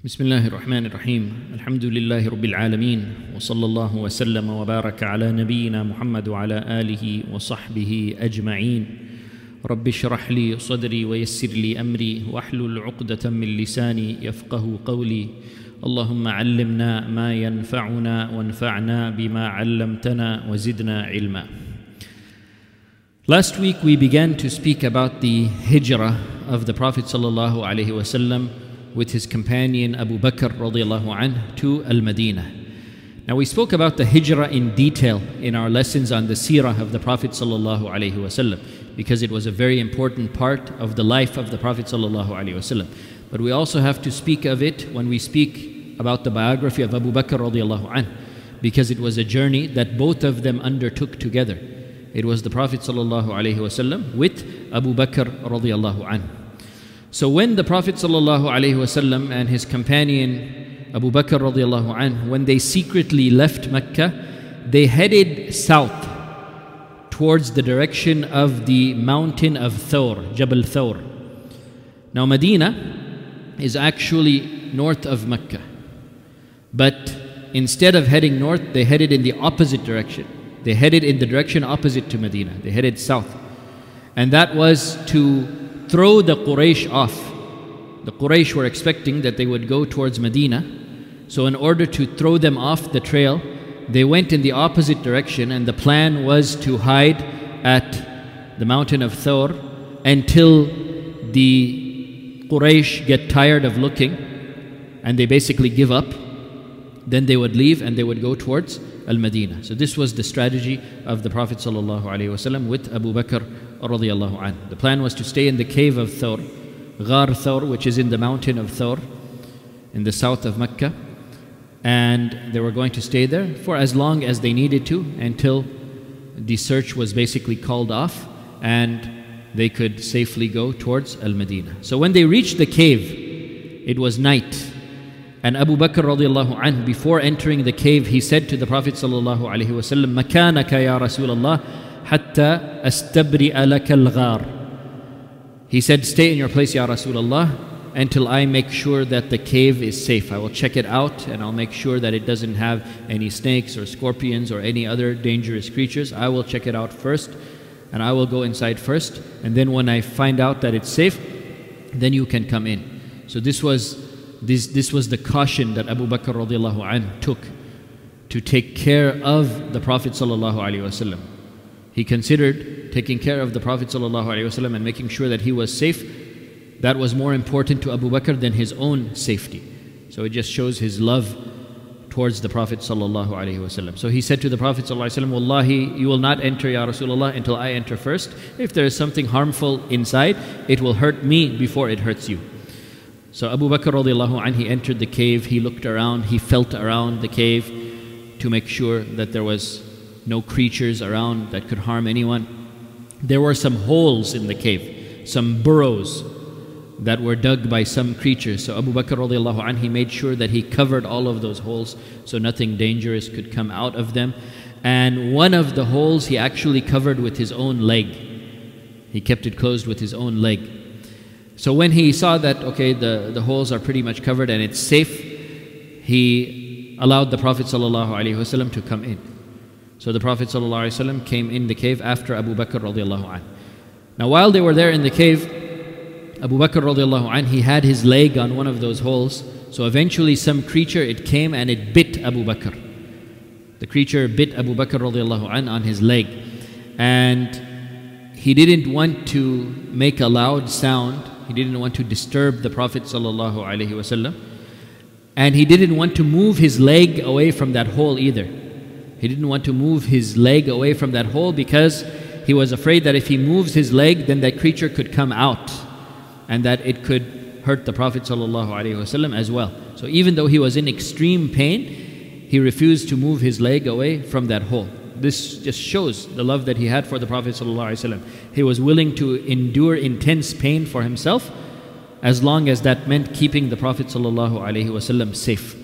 بسم الله الرحمن الرحيم. الحمد لله رب العالمين وصلى الله وسلم وبارك على نبينا محمد وعلى آله وصحبه أجمعين. رب اشرح لي صدري ويسر لي أمري واحلل عقدة من لساني يفقه قولي. اللهم علمنا ما ينفعنا وانفعنا بما علمتنا وزدنا علما. Last week we began to speak about the hijrah of the Prophet sallallahu alaihi wasallam with his companion Abu Bakr radiallahu anh to Al-Madinah. Now we spoke about the hijrah in detail in our lessons on the seerah of the Prophet sallallahu alaihi wasallam because it was a very important part of the life of the Prophet sallallahu alaihi wasallam. But we also have to speak of it when we speak about the biography of Abu Bakr radiallahu anh because it was a journey that both of them undertook together. It was the Prophet sallallahu alaihi wasallam with Abu Bakr radiallahu anh. So when the Prophet ﷺ and his companion Abu Bakr radiallahu anh, when they secretly left Mecca, they headed south towards the direction of the mountain of Thawr, Jabal Thawr. Now Medina is actually north of Mecca. But instead of heading north, they headed in the opposite direction. They headed in the direction opposite to Medina. They headed south. And that was to throw the Quraysh off. The Quraysh were expecting that they would go towards Medina. So, in order to throw them off the trail, they went in the opposite direction, and the plan was to hide at the mountain of Thawr until the Quraysh get tired of looking and they basically give up. Then they would leave and they would go towards Al Madinah. So, this was the strategy of the Prophet ﷺ with Abu Bakr radiallahu anh. The plan was to stay in the cave of Thawr, Ghar Thawr, which is in the mountain of Thawr, in the south of Mecca. And they were going to stay there for as long as they needed to until the search was basically called off and they could safely go towards Al Medina. So when they reached the cave, it was night. And Abu Bakr radiallahu anh, before entering the cave, he said to the Prophet sallallahu alaihi wasallam, "Makanaka ya Rasulullah, hatta astabri'a laka al-ghar." He said, "Stay in your place, ya Rasulullah, until I make sure that the cave is safe. I will check it out and I'll make sure that it doesn't have any snakes or scorpions or any other dangerous creatures. I will check it out first, and I will go inside first, and then when I find out that it's safe, then you can come in." So this was this, this was the caution that Abu Bakr radiallahu anh took to take care of the Prophet sallallahu alaihi wasallam. He considered taking care of the Prophet wasallam and making sure that he was safe. That was more important to Abu Bakr than his own safety. So it just shows his love towards the Prophet wasallam. So he said to the Prophet alaihi "Wallahi, you will not enter, ya Rasulullah, until I enter first. If there is something harmful inside, it will hurt me before it hurts you." So Abu Bakr radiallahu he entered the cave, he looked around, he felt around the cave to make sure that there was no creatures around that could harm anyone. There were some holes in the cave, some burrows that were dug by some creatures. So Abu Bakr radiallahu anh, he made sure that he covered all of those holes so nothing dangerous could come out of them. And one of the holes he actually covered with his own leg. He kept it closed with his own leg. So when he saw that, okay, the, the holes are pretty much covered and it's safe, he allowed the Prophet ﷺ to come in. So the Prophet ﷺ came in the cave after Abu Bakr radiallahu anh. Now while they were there in the cave, Abu Bakr radiallahu anh, he had his leg on one of those holes. So eventually some creature, it came and it bit Abu Bakr. The creature bit Abu Bakr radiallahu anh on his leg. And he didn't want to make a loud sound he didn't want to disturb the Prophet ﷺ. And he didn't want to move his leg away from that hole either. He didn't want to move his leg away from that hole because he was afraid that if he moves his leg, then that creature could come out and that it could hurt the Prophet ﷺ as well. So even though he was in extreme pain, he refused to move his leg away from that hole this just shows the love that he had for the Prophet ﷺ. He was willing to endure intense pain for himself as long as that meant keeping the Prophet ﷺ safe.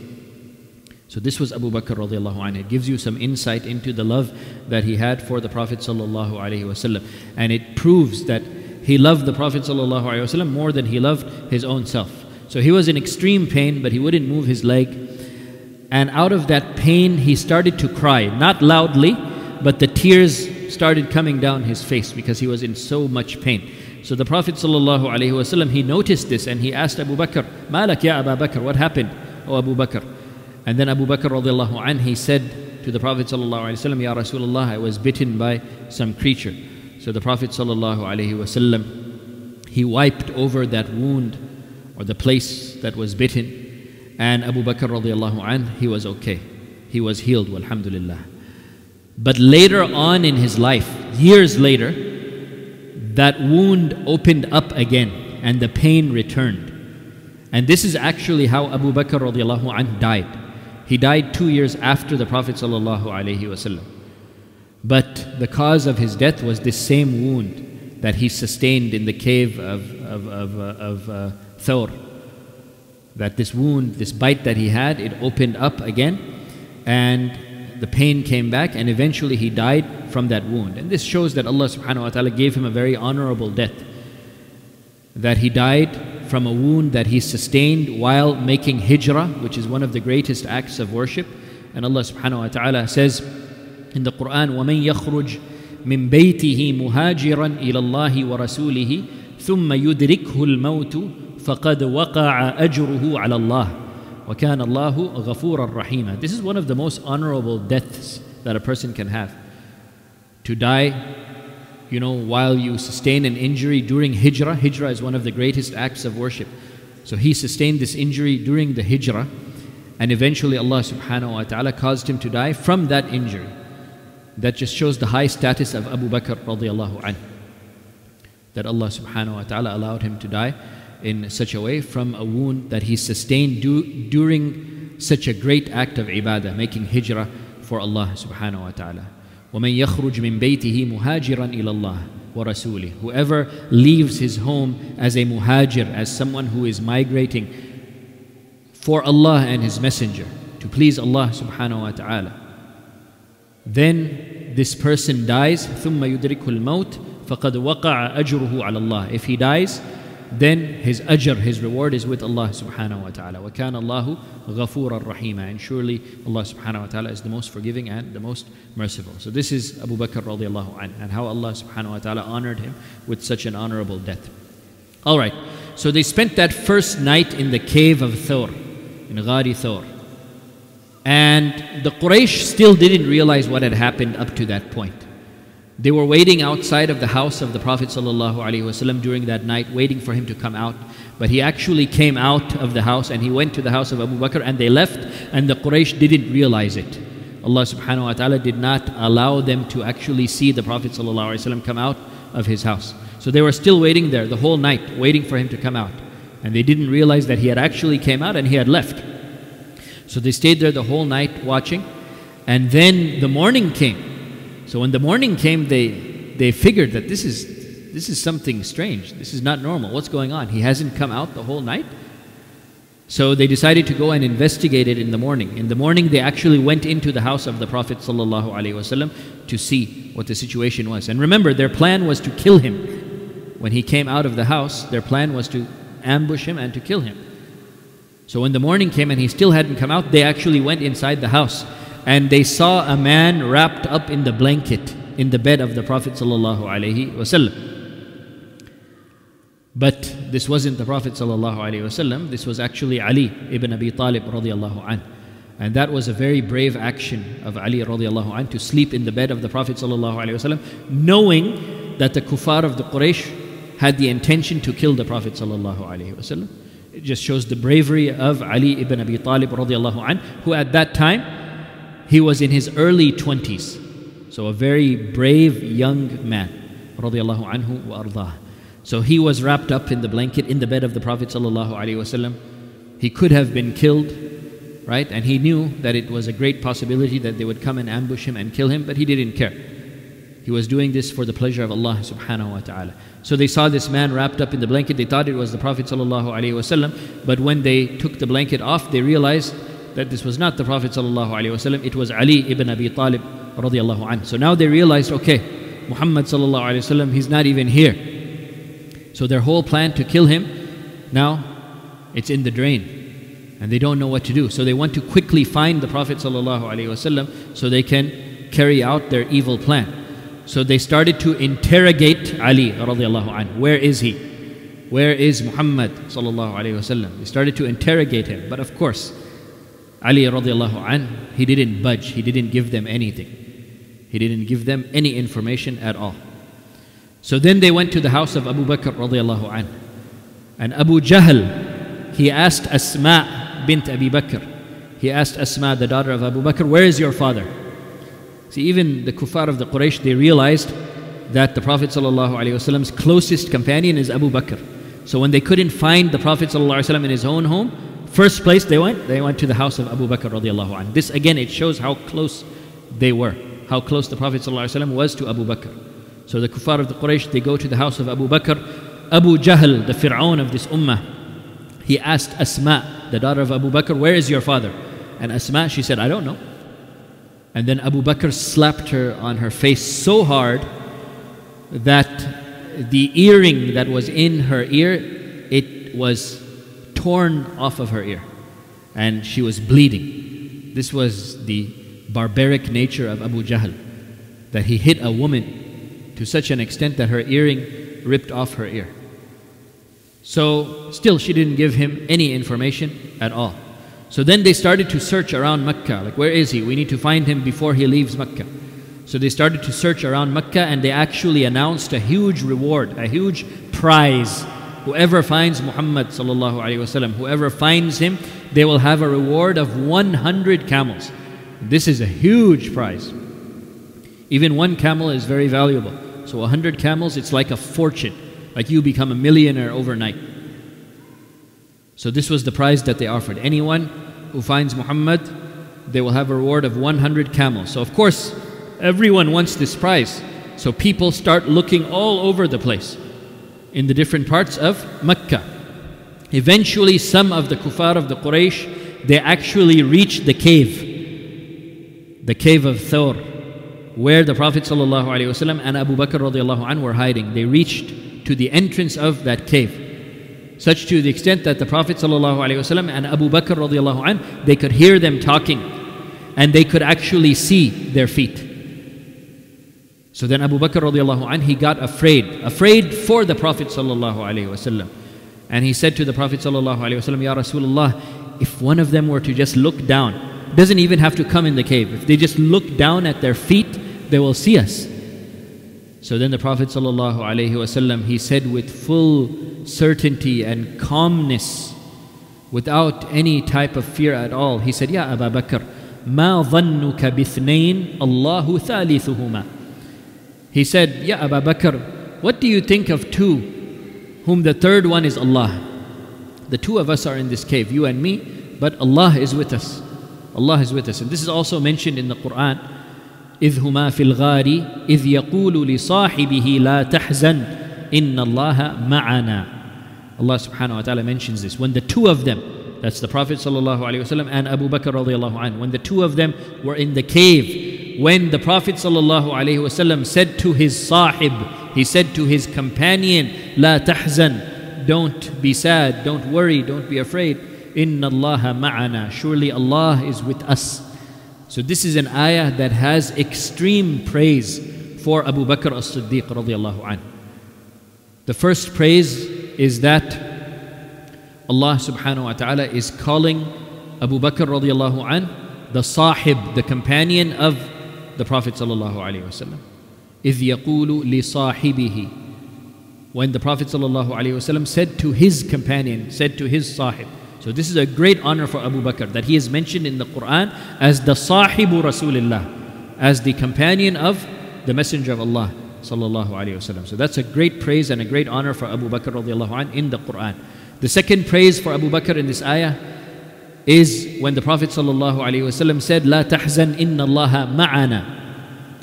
So this was Abu Bakr radiallahu anhu. It gives you some insight into the love that he had for the Prophet sallallahu alaihi wasallam, and it proves that he loved the Prophet sallallahu alaihi wasallam more than he loved his own self. So he was in extreme pain, but he wouldn't move his leg. And out of that pain, he started to cry, not loudly, but the tears started coming down his face because he was in so much pain. So the Prophet ﷺ, he noticed this and he asked Abu Bakr, Malak ya Abu Bakr, what happened? Oh Abu Bakr, and then Abu Bakr radiallahu anh, he said to the Prophet ﷺ, Ya Rasulullah, I was bitten by some creature. So the Prophet ﷺ, he wiped over that wound or the place that was bitten. And Abu Bakr radiallahu anh, he was okay. He was healed, alhamdulillah. But later on in his life, years later, that wound opened up again and the pain returned. And this is actually how Abu Bakr radiallahu anh died. He died two years after the Prophet wasallam. But the cause of his death was this same wound that he sustained in the cave of, of, of, uh, of uh, Thawr. That this wound, this bite that he had, it opened up again and the pain came back and eventually he died from that wound. And this shows that Allah subhanahu wa ta'ala gave him a very honorable death. That he died from a wound that he sustained while making hijrah, which is one of the greatest acts of worship. And Allah subhanahu wa ta'ala says in the Quran, وَمَن يَخْرُجْ من بيته مهاجرا إلى الله ورسوله ثم يدركه الموت فقد وقع أجره على الله وَكَانَ اللَّهُ غَفُورًا رَحِيمًا This is one of the most honorable deaths that a person can have. To die, you know, while you sustain an injury during hijrah. Hijrah is one of the greatest acts of worship. So he sustained this injury during the hijrah and eventually Allah subhanahu wa ta'ala caused him to die from that injury. That just shows the high status of Abu Bakr radiallahu anhu. That Allah subhanahu wa ta'ala allowed him to die in such a way from a wound that he sustained during such a great act of ibadah, making hijrah for Allah subhanahu wa ta'ala. وَمَن يَخْرُجْ مِن بَيْتِهِ مُهَاجِرًا إِلَى اللَّهِ وَرَسُولِهِ Whoever leaves his home as a muhajir, as someone who is migrating for Allah and His Messenger, to please Allah subhanahu wa ta'ala. Then this person dies, ثُمَّ يُدْرِكُ الْمَوْتِ فَقَدْ وَقَعَ أَجْرُهُ عَلَى اللَّهِ If he dies, then his ajr, his reward is with Allah subhanahu wa ta'ala. Wa kana Allahu ghafuran rahima. And surely Allah subhanahu wa ta'ala is the most forgiving and the most merciful. So this is Abu Bakr radiallahu an and how Allah subhanahu wa ta'ala honored him with such an honorable death. All right. So they spent that first night in the cave of Thawr, in Ghari Thawr. And the Quraysh still didn't realize what had happened up to that point. They were waiting outside of the house of the Prophet ﷺ during that night, waiting for him to come out. But he actually came out of the house and he went to the house of Abu Bakr and they left, and the Quraysh didn't realize it. Allah subhanahu wa ta'ala did not allow them to actually see the Prophet ﷺ come out of his house. So they were still waiting there the whole night, waiting for him to come out. And they didn't realize that he had actually came out and he had left. So they stayed there the whole night watching. And then the morning came. So when the morning came, they, they figured that this is, this is something strange. This is not normal. What's going on? He hasn't come out the whole night? So they decided to go and investigate it in the morning. In the morning, they actually went into the house of the Prophet ﷺ to see what the situation was. And remember, their plan was to kill him. When he came out of the house, their plan was to ambush him and to kill him. So when the morning came and he still hadn't come out, they actually went inside the house and they saw a man wrapped up in the blanket in the bed of the Prophet sallallahu alaihi wasallam. But this wasn't the Prophet sallallahu alaihi wasallam. This was actually Ali ibn Abi Talib radiallahu an, and that was a very brave action of Ali radiallahu an to sleep in the bed of the Prophet sallallahu alaihi wasallam, knowing that the kuffar of the Quraysh had the intention to kill the Prophet sallallahu alaihi wasallam. It just shows the bravery of Ali ibn Abi Talib radiallahu an, who at that time he was in his early 20s. So a very brave young man. Anhu. So he was wrapped up in the blanket in the bed of the Prophet ﷺ. He could have been killed, right? And he knew that it was a great possibility that they would come and ambush him and kill him, but he didn't care. He was doing this for the pleasure of Allah subhanahu wa ta'ala. So they saw this man wrapped up in the blanket. They thought it was the Prophet ﷺ. But when they took the blanket off, they realized that this was not the Prophet ﷺ, it was Ali ibn Abi Talib radiallahu anh. So now they realized, okay, Muhammad ﷺ, he's not even here. So their whole plan to kill him now It's in the drain. And they don't know what to do. So they want to quickly find the Prophet ﷺ so they can carry out their evil plan. So they started to interrogate Ali radiallahu anhu. Where is he? Where is Muhammad sallallahu alayhi wasallam? They started to interrogate him. But of course, Ali radiallahu anhu, he didn't budge. He didn't give them anything. He didn't give them any information at all. So then they went to the house of Abu Bakr radiallahu anhu. And Abu Jahl, he asked Asma bint Abi Bakr. He asked Asma, the daughter of Abu Bakr, where is your father? See, even the kuffar of the Quraysh, they realized that the Prophet ﷺ's closest companion is Abu Bakr. So when they couldn't find the Prophet ﷺ in his own home, first place they went, they went to the house of Abu Bakr radiallahu anh. This again, it shows how close they were, how close the Prophet was to Abu Bakr. So the kuffar of the Quraysh, they go to the house of Abu Bakr. Abu Jahl, the Fir'aun of this ummah, he asked Asma, the daughter of Abu Bakr, where is your father? And Asma, she said, I don't know. And then Abu Bakr slapped her on her face so hard that the earring that was in her ear, it was torn off of her ear. And she was bleeding. This was the barbaric nature of Abu Jahl, that he hit a woman to such an extent that her earring ripped off her ear. So, still, she didn't give him any information at all. So then they started to search around Mecca. Like, where is he? We need to find him before he leaves Mecca. So they started to search around Mecca and they actually announced a huge reward, a huge prize. Whoever finds Muhammad sallallahu alaihi wasallam, whoever finds him, they will have a reward of 100 camels. This is a huge prize. Even one camel is very valuable. So 100 camels, it's like a fortune. Like you become a millionaire overnight. So this was the prize that they offered. Anyone who finds Muhammad, they will have a reward of 100 camels. So of course, everyone wants this prize. So people start looking all over the place in the different parts of Mecca. Eventually, some of the kuffar of the Quraysh, they actually reached the cave, the cave of Thawr, where the Prophet ﷺ and Abu Bakr radiallahu were hiding. They reached to the entrance of that cave such to the extent that the Prophet ﷺ and Abu Bakr anh, they could hear them talking and they could actually see their feet. So then Abu Bakr radiallahu anh, he got afraid, afraid for the Prophet ﷺ. And he said to the Prophet ﷺ, Ya Rasulullah, if one of them were to just look down, doesn't even have to come in the cave. If they just look down at their feet, they will see us. So then the Prophet ﷺ, he said with full certainty and calmness, without any type of fear at all, he said, Ya Abu Bakr, ما ظنك باثنين الله ثالثهما He said, Ya Abu Bakr, what do you think of two, whom the third one is Allah? The two of us are in this cave, you and me, but Allah is with us. Allah is with us. And this is also mentioned in the Quran. إذ هما في الغار إذ يقول لصاحبه لا تحزن إن الله معنا Allah subhanahu wa ta'ala mentions this when the two of them that's the Prophet sallallahu alaihi wasallam and Abu Bakr radiallahu anhu when the two of them were in the cave when the Prophet ﷺ said to his sahib, he said to his companion, La tahzan, don't be sad, don't worry, don't be afraid. Inna Allah ma'ana, surely Allah is with us. So this is an ayah that has extreme praise for Abu Bakr as-Siddiq radiallahu anhu. The first praise is that Allah subhanahu wa ta'ala is calling Abu Bakr radiallahu anhu the sahib, the companion of the Prophet sallallahu alayhi wasallam. إذ يقول لصاحبه When the Prophet sallallahu alayhi wasallam said to his companion, said to his sahib, so this is a great honor for Abu Bakr that he is mentioned in the Quran as the Sahibu Rasulillah, as the companion of the Messenger of Allah sallallahu alaihi wasallam. So that's a great praise and a great honor for Abu Bakr radiallahu anh in the Quran. The second praise for Abu Bakr in this ayah is when the Prophet wasallam said, "La tahzan inna Allah ma'ana."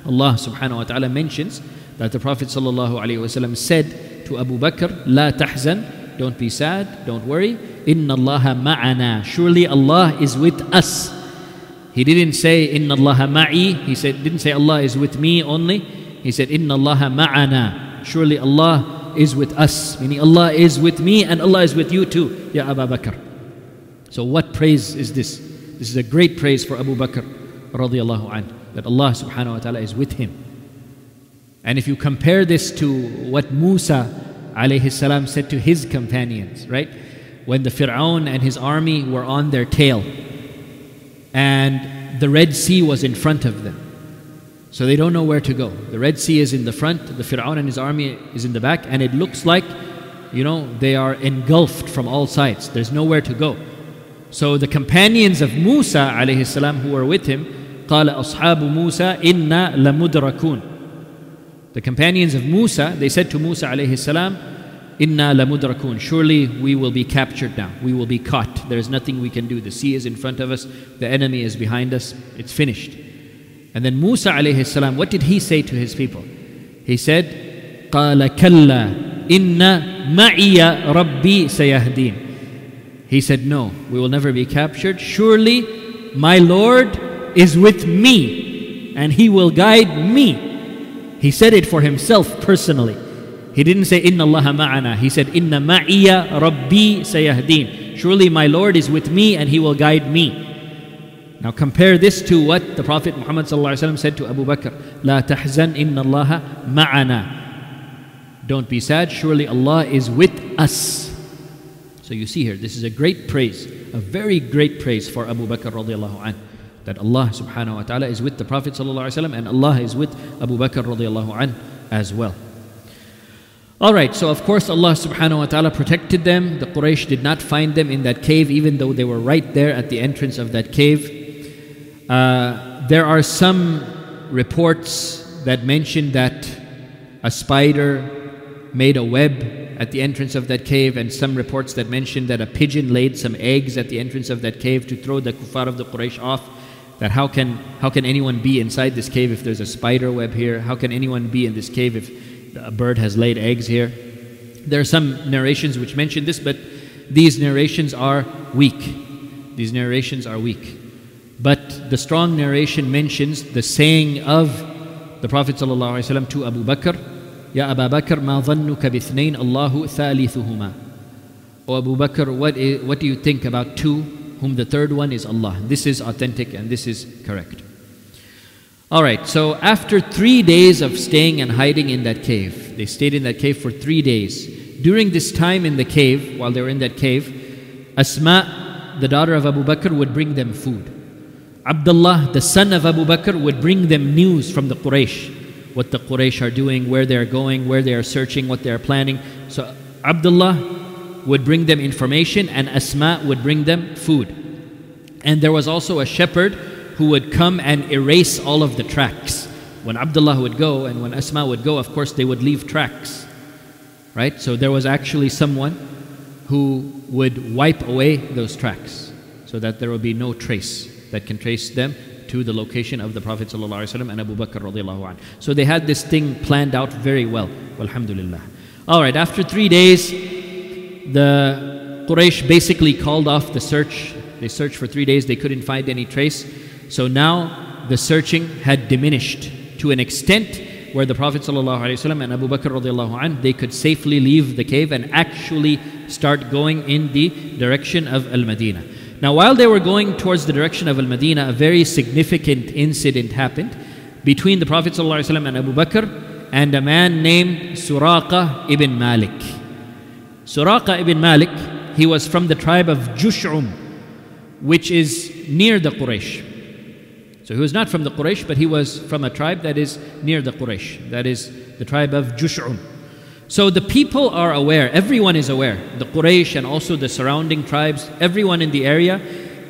Allah subhanahu wa ta'ala mentions that the Prophet wasallam said to Abu Bakr, "La tahzan." Don't be sad, don't worry. Inna Allah ma'ana. Surely Allah is with us. He didn't say Inna Allah ma'i. He said didn't say Allah is with me only. He said Inna Allah ma'ana. Surely Allah is with us, meaning Allah is with me and Allah is with you too, Ya Abu Bakr. So, what praise is this? This is a great praise for Abu Bakr radiallahu anh, that Allah subhanahu wa ta'ala is with him. And if you compare this to what Musa alayhi salam said to his companions, right? When the Fir'aun and his army were on their tail and the Red Sea was in front of them. So they don't know where to go. The Red Sea is in the front, the Fir'aun and his army is in the back, and it looks like, you know, they are engulfed from all sides. There's nowhere to go. So the companions of Musa alayhi salam who were with him, قال أصحاب موسى إنا لمدركون the companions of Musa, they said to Musa alayhi salam, Inna lamudrakun. Surely we will be captured now. We will be caught. There is nothing we can do. The sea is in front of us. The enemy is behind us. It's finished. And then Musa alayhi salam, what did he say to his people? He said, قال كلا إن معي ربي سيهدين. He said, no, we will never be captured. Surely my Lord is with me and he will guide me. He said it for himself personally. He didn't say, Inna Allah ma'ana. He said, Inna ma'iya rabbi sayahdeen. Surely my Lord is with me and he will guide me. Now compare this to what the Prophet Muhammad said to Abu Bakr. La tahzan inna Allah ma'ana. Don't be sad, surely Allah is with us. So you see here, this is a great praise, a very great praise for Abu Bakr radiallahu anhu that Allah subhanahu wa ta'ala is with the Prophet sallallahu and Allah is with Abu Bakr radiallahu anh as well. All right, so of course Allah subhanahu wa ta'ala protected them. The Quraysh did not find them in that cave, even though they were right there at the entrance of that cave. Uh, there are some reports that mention that a spider made a web at the entrance of that cave, and some reports that mention that a pigeon laid some eggs at the entrance of that cave to throw the kuffar of the Quraysh off that how can, how can anyone be inside this cave if there's a spider web here? How can anyone be in this cave if a bird has laid eggs here? There are some narrations which mention this, but these narrations are weak. These narrations are weak. But the strong narration mentions the saying of the Prophet ﷺ to Abu Bakr, Ya Abu Bakr, ma dhannuka bithnain Allahu thalithuhuma. O Abu Bakr, what, is, what do you think about two whom the third one is Allah. This is authentic and this is correct. All right, so after three days of staying and hiding in that cave, they stayed in that cave for three days. During this time in the cave, while they were in that cave, Asma, the daughter of Abu Bakr, would bring them food. Abdullah, the son of Abu Bakr, would bring them news from the Quraysh, what the Quraysh are doing, where they are going, where they are searching, what they are planning. So Abdullah would bring them information and Asma would bring them food. And there was also a shepherd who would come and erase all of the tracks. When Abdullah would go and when Asma would go, of course, they would leave tracks. Right? So there was actually someone who would wipe away those tracks so that there will be no trace that can trace them to the location of the Prophet ﷺ and Abu Bakr. So they had this thing planned out very well. Alhamdulillah. All right, after three days, the Quraysh basically called off the search. They searched for three days, they couldn't find any trace. So now the searching had diminished to an extent where the Prophet ﷺ and Abu Bakr anh, they could safely leave the cave and actually start going in the direction of Al Madinah. Now, while they were going towards the direction of Al Madinah, a very significant incident happened between the Prophet ﷺ and Abu Bakr and a man named Suraqa ibn Malik. Suraqa ibn Malik, he was from the tribe of Jush'um, which is near the Quraysh. So he was not from the Quraysh, but he was from a tribe that is near the Quraysh. That is the tribe of Jush'um. So the people are aware, everyone is aware, the Quraysh and also the surrounding tribes, everyone in the area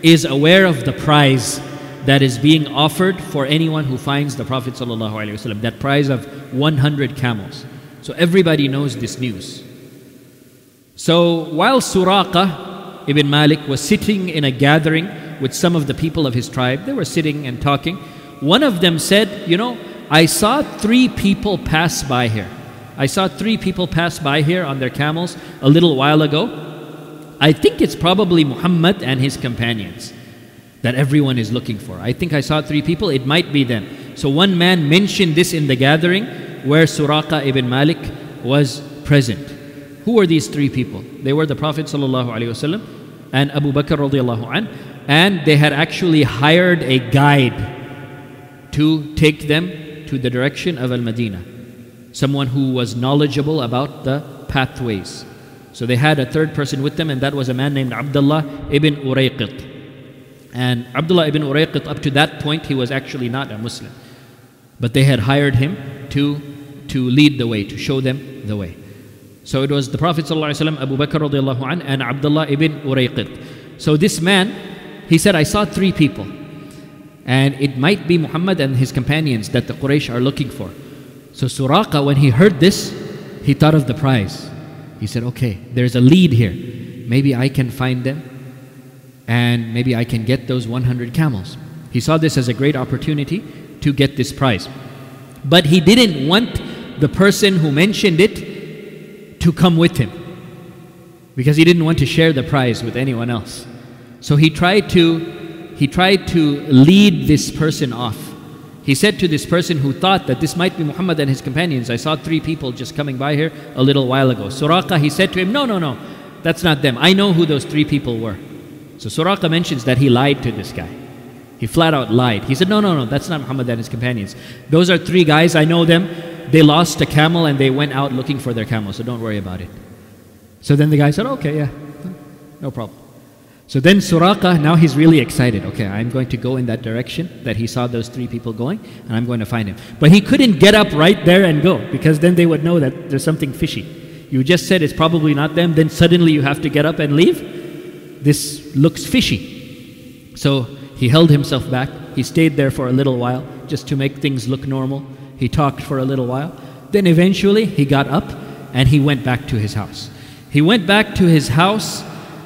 is aware of the prize that is being offered for anyone who finds the Prophet ﷺ, that prize of 100 camels. So everybody knows this news. So while Suraqa ibn Malik was sitting in a gathering with some of the people of his tribe, they were sitting and talking. One of them said, You know, I saw three people pass by here. I saw three people pass by here on their camels a little while ago. I think it's probably Muhammad and his companions that everyone is looking for. I think I saw three people, it might be them. So one man mentioned this in the gathering where Suraqa ibn Malik was present. Who were these three people? They were the Prophet ﷺ and Abu Bakr radiallahu an, and they had actually hired a guide to take them to the direction of Al Madinah. Someone who was knowledgeable about the pathways. So they had a third person with them, and that was a man named Abdullah ibn Urayqit. And Abdullah ibn Urayqit, up to that point, he was actually not a Muslim. But they had hired him to, to lead the way, to show them the way. So it was the Prophet ﷺ, Abu Bakr radiallahu an, and Abdullah ibn Urayqit. So this man, he said, I saw three people. And it might be Muhammad and his companions that the Quraysh are looking for. So Suraqa, when he heard this, he thought of the prize. He said, okay, there's a lead here. Maybe I can find them and maybe I can get those 100 camels. He saw this as a great opportunity to get this prize. But he didn't want the person who mentioned it to come with him because he didn't want to share the prize with anyone else. So he tried to he tried to lead this person off. He said to this person who thought that this might be Muhammad and his companions, I saw three people just coming by here a little while ago. Suraqa, he said to him, No, no, no, that's not them. I know who those three people were. So Suraqa mentions that he lied to this guy. He flat out lied. He said, No, no, no, that's not Muhammad and his companions. Those are three guys, I know them. They lost a camel and they went out looking for their camel, so don't worry about it. So then the guy said, Okay, yeah, no problem. So then Suraqa, now he's really excited. Okay, I'm going to go in that direction that he saw those three people going, and I'm going to find him. But he couldn't get up right there and go because then they would know that there's something fishy. You just said it's probably not them, then suddenly you have to get up and leave. This looks fishy. So he held himself back. He stayed there for a little while just to make things look normal. He talked for a little while. Then eventually he got up and he went back to his house. He went back to his house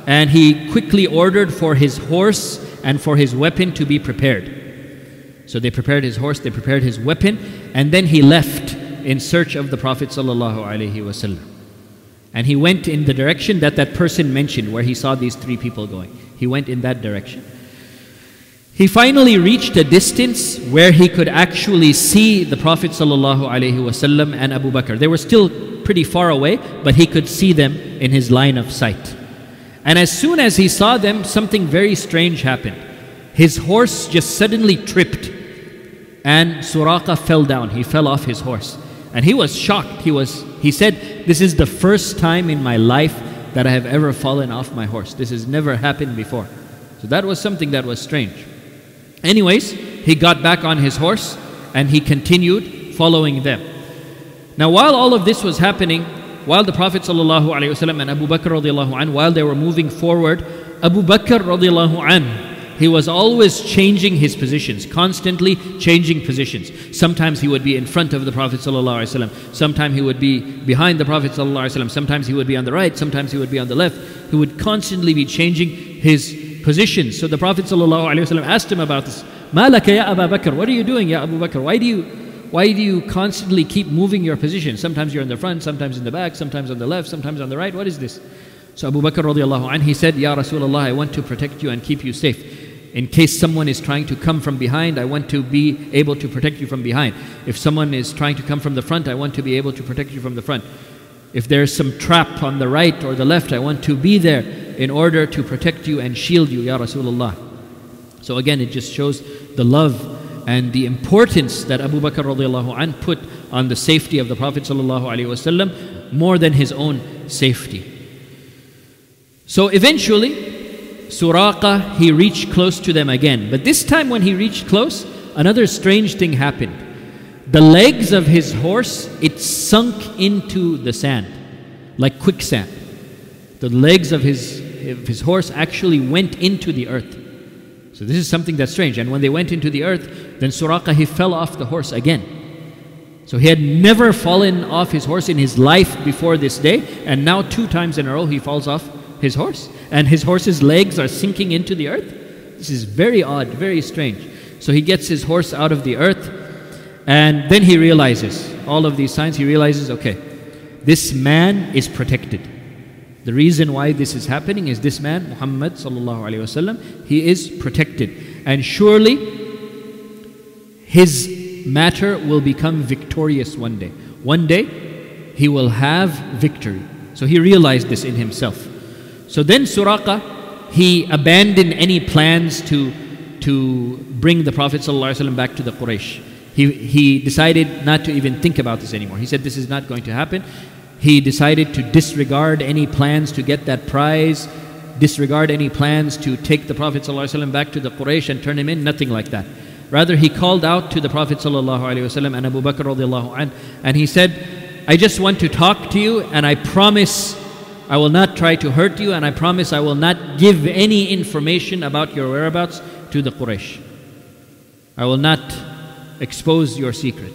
and he quickly ordered for his horse and for his weapon to be prepared. So they prepared his horse, they prepared his weapon, and then he left in search of the Prophet ﷺ. And he went in the direction that that person mentioned, where he saw these three people going. He went in that direction. He finally reached a distance where he could actually see the Prophet ﷺ and Abu Bakr. They were still pretty far away, but he could see them in his line of sight. And as soon as he saw them, something very strange happened. His horse just suddenly tripped, and Suraqa fell down. He fell off his horse. And he was shocked. He, was, he said, This is the first time in my life that I have ever fallen off my horse. This has never happened before. So that was something that was strange. Anyways, he got back on his horse and he continued following them. Now, while all of this was happening, while the Prophet ﷺ and Abu Bakr radiallahu an, while they were moving forward, Abu Bakr radiallahu an, he was always changing his positions, constantly changing positions. Sometimes he would be in front of the Prophet ﷺ, sometimes he would be behind the Prophet ﷺ, sometimes he would be on the right, sometimes he would be on the left. He would constantly be changing his positions. So the Prophet ﷺ asked him about this. Malaka ya Abu Bakr, what are you doing, ya Abu Bakr? Why do you why do you constantly keep moving your position? Sometimes you're in the front, sometimes in the back, sometimes on the left, sometimes on the right. What is this? So Abu Bakr radiallahu anh, he said, Ya Rasulullah, I want to protect you and keep you safe. In case someone is trying to come from behind, I want to be able to protect you from behind. If someone is trying to come from the front, I want to be able to protect you from the front. If there's some trap on the right or the left, I want to be there in order to protect you and shield you, Ya Rasulullah. So again, it just shows the love and the importance that Abu Bakr radiallahu an put on the safety of the Prophet wasallam more than his own safety. So eventually, Suraqa, he reached close to them again. But this time when he reached close, another strange thing happened. The legs of his horse, it sunk into the sand, like quicksand. The legs of his, of his horse actually went into the earth. So this is something that's strange. And when they went into the earth, then Suraqa, he fell off the horse again. So he had never fallen off his horse in his life before this day. And now two times in a row he falls off his horse. And his horse's legs are sinking into the earth. This is very odd, very strange. So he gets his horse out of the earth. And then he realizes all of these signs. He realizes, okay, this man is protected. The reason why this is happening is this man, Muhammad sallallahu alaihi wasallam, he is protected, and surely his matter will become victorious one day. One day, he will have victory. So he realized this in himself. So then Suraqa, he abandoned any plans to, to bring the Prophet ﷺ back to the Quraysh. He, he decided not to even think about this anymore. He said, This is not going to happen. He decided to disregard any plans to get that prize, disregard any plans to take the Prophet ﷺ back to the Quraysh and turn him in, nothing like that. Rather, he called out to the Prophet ﷺ and Abu Bakr radiallahu and he said, I just want to talk to you and I promise I will not try to hurt you and I promise I will not give any information about your whereabouts to the Quraysh. I will not expose your secret.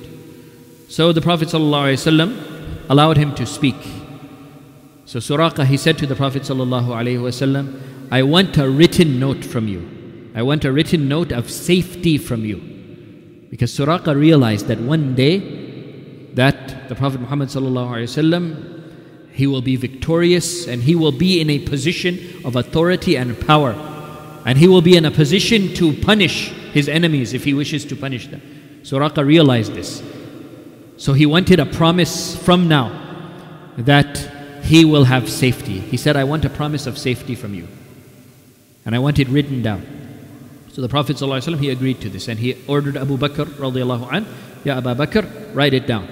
So the Prophet ﷺ allowed him to speak. So Suraqa, he said to the Prophet ﷺ, I want a written note from you. I want a written note of safety from you. Because Suraqa realized that one day that the Prophet Muhammad he will be victorious and he will be in a position of authority and power. And he will be in a position to punish his enemies if he wishes to punish them. Suraqa realized this. So he wanted a promise from now that he will have safety. He said, I want a promise of safety from you. And I want it written down. So the Prophet ﷺ, he agreed to this and he ordered Abu Bakr radiallahu an, Ya Abu Bakr, write it down.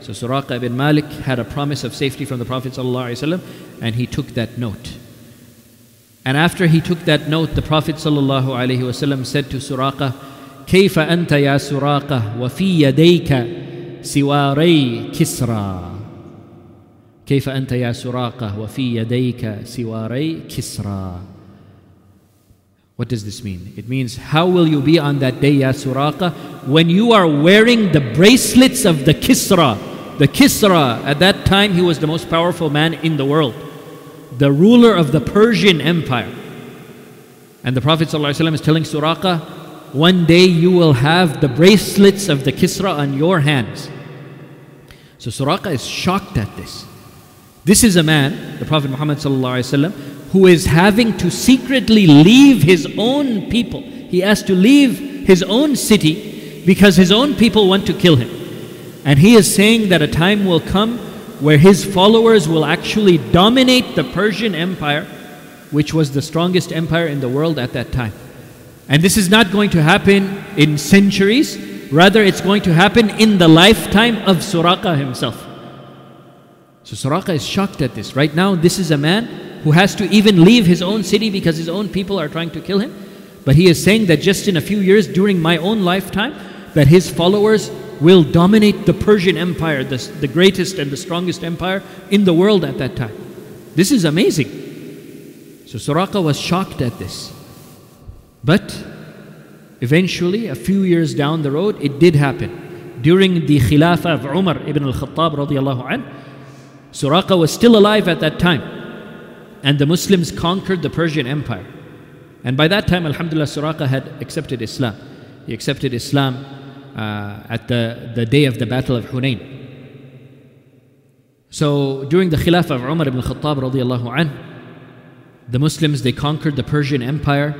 So Suraqa ibn Malik had a promise of safety from the Prophet ﷺ and he took that note. And after he took that note, the Prophet ﷺ said to Suraqa, كيف أنت يا سراقة وفي يديك سواري كسرى كيف أنت يا سراقة وفي يديك سواري كسرى what does this mean? It means, how will you be on that day, Ya when you are wearing the bracelets of the Kisra? The Kisra, at that time, he was the most powerful man in the world, the ruler of the Persian Empire. And the Prophet ﷺ is telling Suraqa, one day you will have the bracelets of the Kisra on your hands. So Suraqa is shocked at this. This is a man, the Prophet Muhammad ﷺ, who is having to secretly leave his own people. He has to leave his own city because his own people want to kill him. And he is saying that a time will come where his followers will actually dominate the Persian Empire, which was the strongest empire in the world at that time. And this is not going to happen in centuries, rather, it's going to happen in the lifetime of Suraqa himself. So Suraqa is shocked at this. Right now, this is a man who has to even leave his own city because his own people are trying to kill him. But he is saying that just in a few years during my own lifetime, that his followers will dominate the Persian Empire, the, the greatest and the strongest empire in the world at that time. This is amazing. So Suraqa was shocked at this. But eventually, a few years down the road, it did happen. During the Khilafah of Umar ibn al-Khattab radiallahu anh, Suraqa was still alive at that time. And the Muslims conquered the Persian Empire. And by that time, Alhamdulillah, Suraqa had accepted Islam. He accepted Islam uh, at the, the day of the Battle of Hunain. So during the Khilafah of Umar ibn Khattab radiallahu anh, the Muslims, they conquered the Persian Empire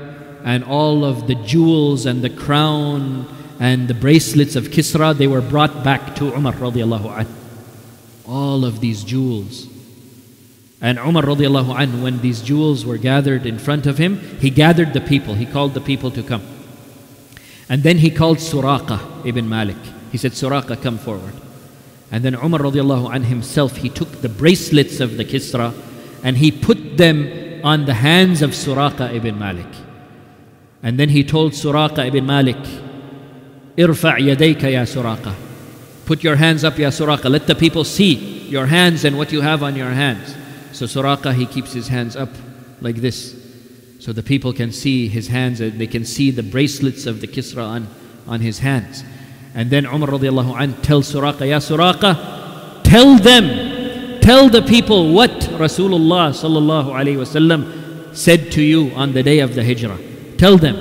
and all of the jewels and the crown and the bracelets of Kisra, they were brought back to Umar radiallahu anh. All of these jewels. And Umar radiallahu anh, when these jewels were gathered in front of him, he gathered the people. He called the people to come. And then he called Suraqa ibn Malik. He said, Suraqa, come forward. And then Umar radiallahu anh himself, he took the bracelets of the Kisra and he put them on the hands of Suraqa ibn Malik. And then he told Suraqa ibn Malik, Irfa' yadayka ya Suraqa. Put your hands up, ya Suraqa. Let the people see your hands and what you have on your hands. So Suraqa, he keeps his hands up like this. So the people can see his hands and they can see the bracelets of the Kisra on, on his hands. And then Umar radiallahu anh tells Suraqa, Ya Suraqa, tell them, tell the people what Rasulullah sallallahu alayhi wasallam said to you on the day of the Hijrah. Tell them.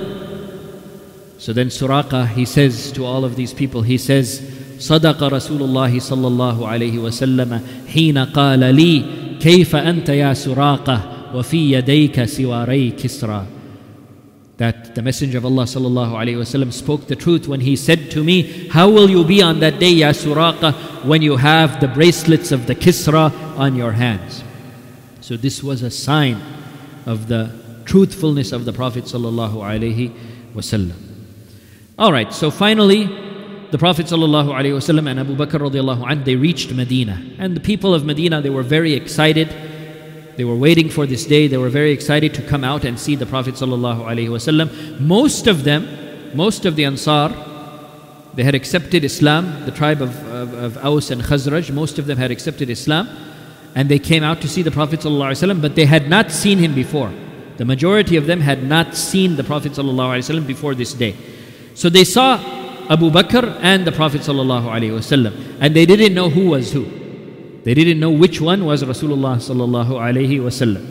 So then Suraqa, he says to all of these people, he says, صدق رسول الله صلى الله عليه وسلم حين قال لي كيف أنت يا سراقة وفي يديك سواري كسرى that the Messenger of Allah sallallahu alaihi wasallam spoke the truth when he said to me, How will you be on that day, Ya Suraqa, when you have the bracelets of the Kisra on your hands? So this was a sign of the truthfulness of the Prophet sallallahu alaihi wasallam. All right, so finally, the Prophet sallallahu alaihi wasallam and Abu Bakr radiallahu anh, they reached Medina. And the people of Medina, they were very excited they were waiting for this day. They were very excited to come out and see the Prophet ﷺ. Most of them, most of the Ansar, they had accepted Islam, the tribe of, of, of Aus and Khazraj, most of them had accepted Islam. And they came out to see the Prophet ﷺ, but they had not seen him before. The majority of them had not seen the Prophet ﷺ before this day. So they saw Abu Bakr and the Prophet ﷺ, and they didn't know who was who. They didn't know which one was Rasulullah wasallam.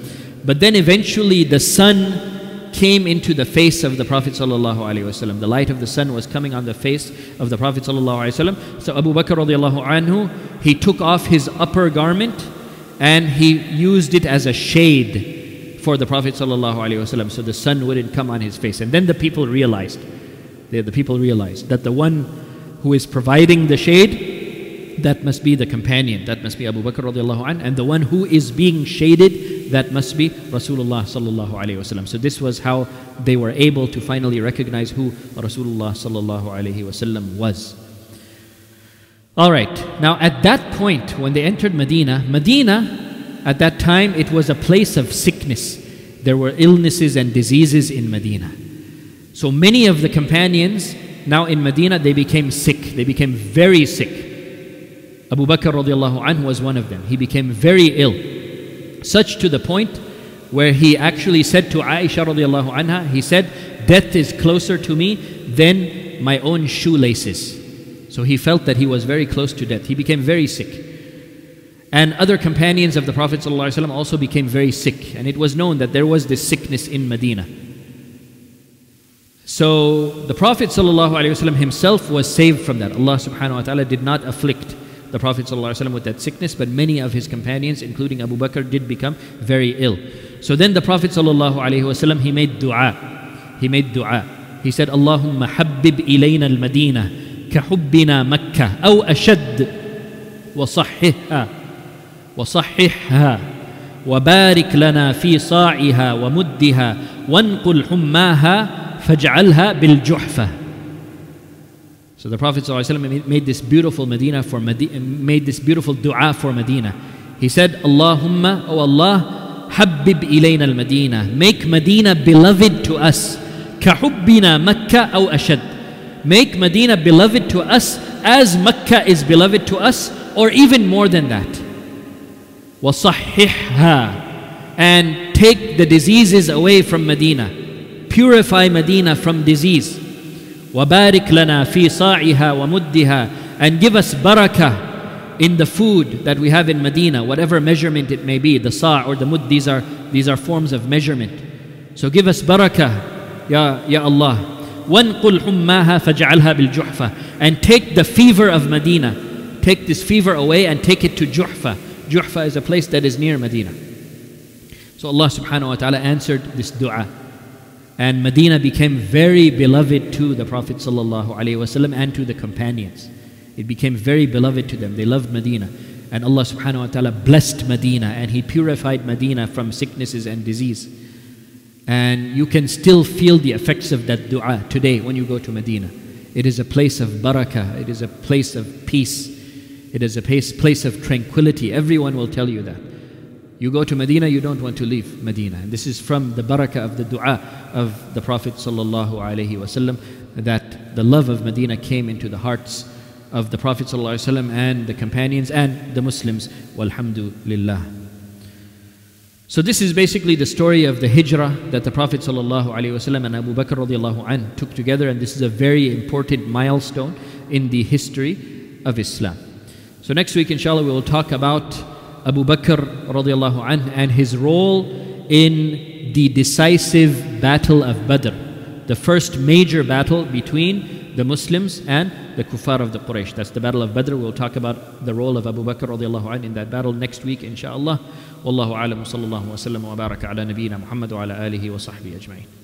But then eventually the sun came into the face of the Prophet wasallam. The light of the sun was coming on the face of the Prophet wasallam. So Abu Bakr radiallahu anhu, he took off his upper garment and he used it as a shade for the Prophet wasallam, so the sun wouldn't come on his face. And then the people realized, the, the people realized that the one who is providing the shade that must be the companion, that must be Abu Bakr radiallahu anh, and the one who is being shaded, that must be Rasulullah sallallahu alayhi wasallam. So this was how they were able to finally recognize who Rasulullah sallallahu alayhi wasallam was. All right, now at that point, when they entered Medina, Medina, at that time, it was a place of sickness. There were illnesses and diseases in Medina. So many of the companions now in Medina, they became sick. They became very sick. Abu Bakr radiallahu anhu was one of them. He became very ill, such to the point where he actually said to Aisha radiallahu anha, he said, Death is closer to me than my own shoelaces. So he felt that he was very close to death. He became very sick. And other companions of the Prophet also became very sick. And it was known that there was this sickness in Medina. So the Prophet ﷺ himself was saved from that. Allah subhanahu wa ta'ala did not afflict the Prophet ﷺ with that sickness, but many of his companions, including Abu Bakr, did become very ill. So then the Prophet ﷺ, he made dua. He made dua. He said, Allahumma habbib ilayna al-Madina كحبنا مكة أو أشد وصححها وصححها وبارك لنا في صاعها ومدها وانقل حماها فاجعلها بالجحفة so the Prophet ﷺ made this beautiful Medina for Medina, made this beautiful dua for Medina. He said, Allahumma, O Allah, Habib ilayna al-Medina. Make Medina beloved to us. Kahubbina Makkah aw ashad. Make Medina beloved to us as Makkah is beloved to us or even more than that. وصححها and take the diseases away from Medina. Purify Medina from disease. وبارك لنا في صاعها ومدها and give us barakah in the food that we have in Medina, whatever measurement it may be, the sa' or the mud, these are, these are forms of measurement. So give us barakah, Ya, ya Allah. وانقل حماها فاجعلها بالجحفة and take the fever of Medina take this fever away and take it to Juhfa Juhfa is a place that is near Medina so Allah subhanahu wa ta'ala answered this dua and Medina became very beloved to the Prophet ﷺ and to the companions. It became very beloved to them. They loved Medina. And Allah subhanahu wa ta'ala blessed Medina and He purified Medina from sicknesses and disease. And you can still feel the effects of that dua today when you go to Medina. It is a place of barakah, it is a place of peace, it is a place, place of tranquility. Everyone will tell you that. You go to Medina, you don't want to leave Medina. And this is from the barakah of the dua of the Prophet ﷺ that the love of Medina came into the hearts of the Prophet ﷺ and the companions and the Muslims. Walhamdulillah. So this is basically the story of the hijrah that the Prophet ﷺ and Abu Bakr radiallahu anh took together and this is a very important milestone in the history of Islam. So next week inshallah we will talk about Abu Bakr radiallahu anh and his role in the decisive battle of Badr, the first major battle between the Muslims and the kuffar of the Quraysh. That's the battle of Badr. We'll talk about the role of Abu Bakr radiallahu anh in that battle next week, inshallah. Wallahu alam, sallallahu wa sallam wa baraka ala nabiyyina Muhammad wa ala alihi wa sahbihi ajma'in.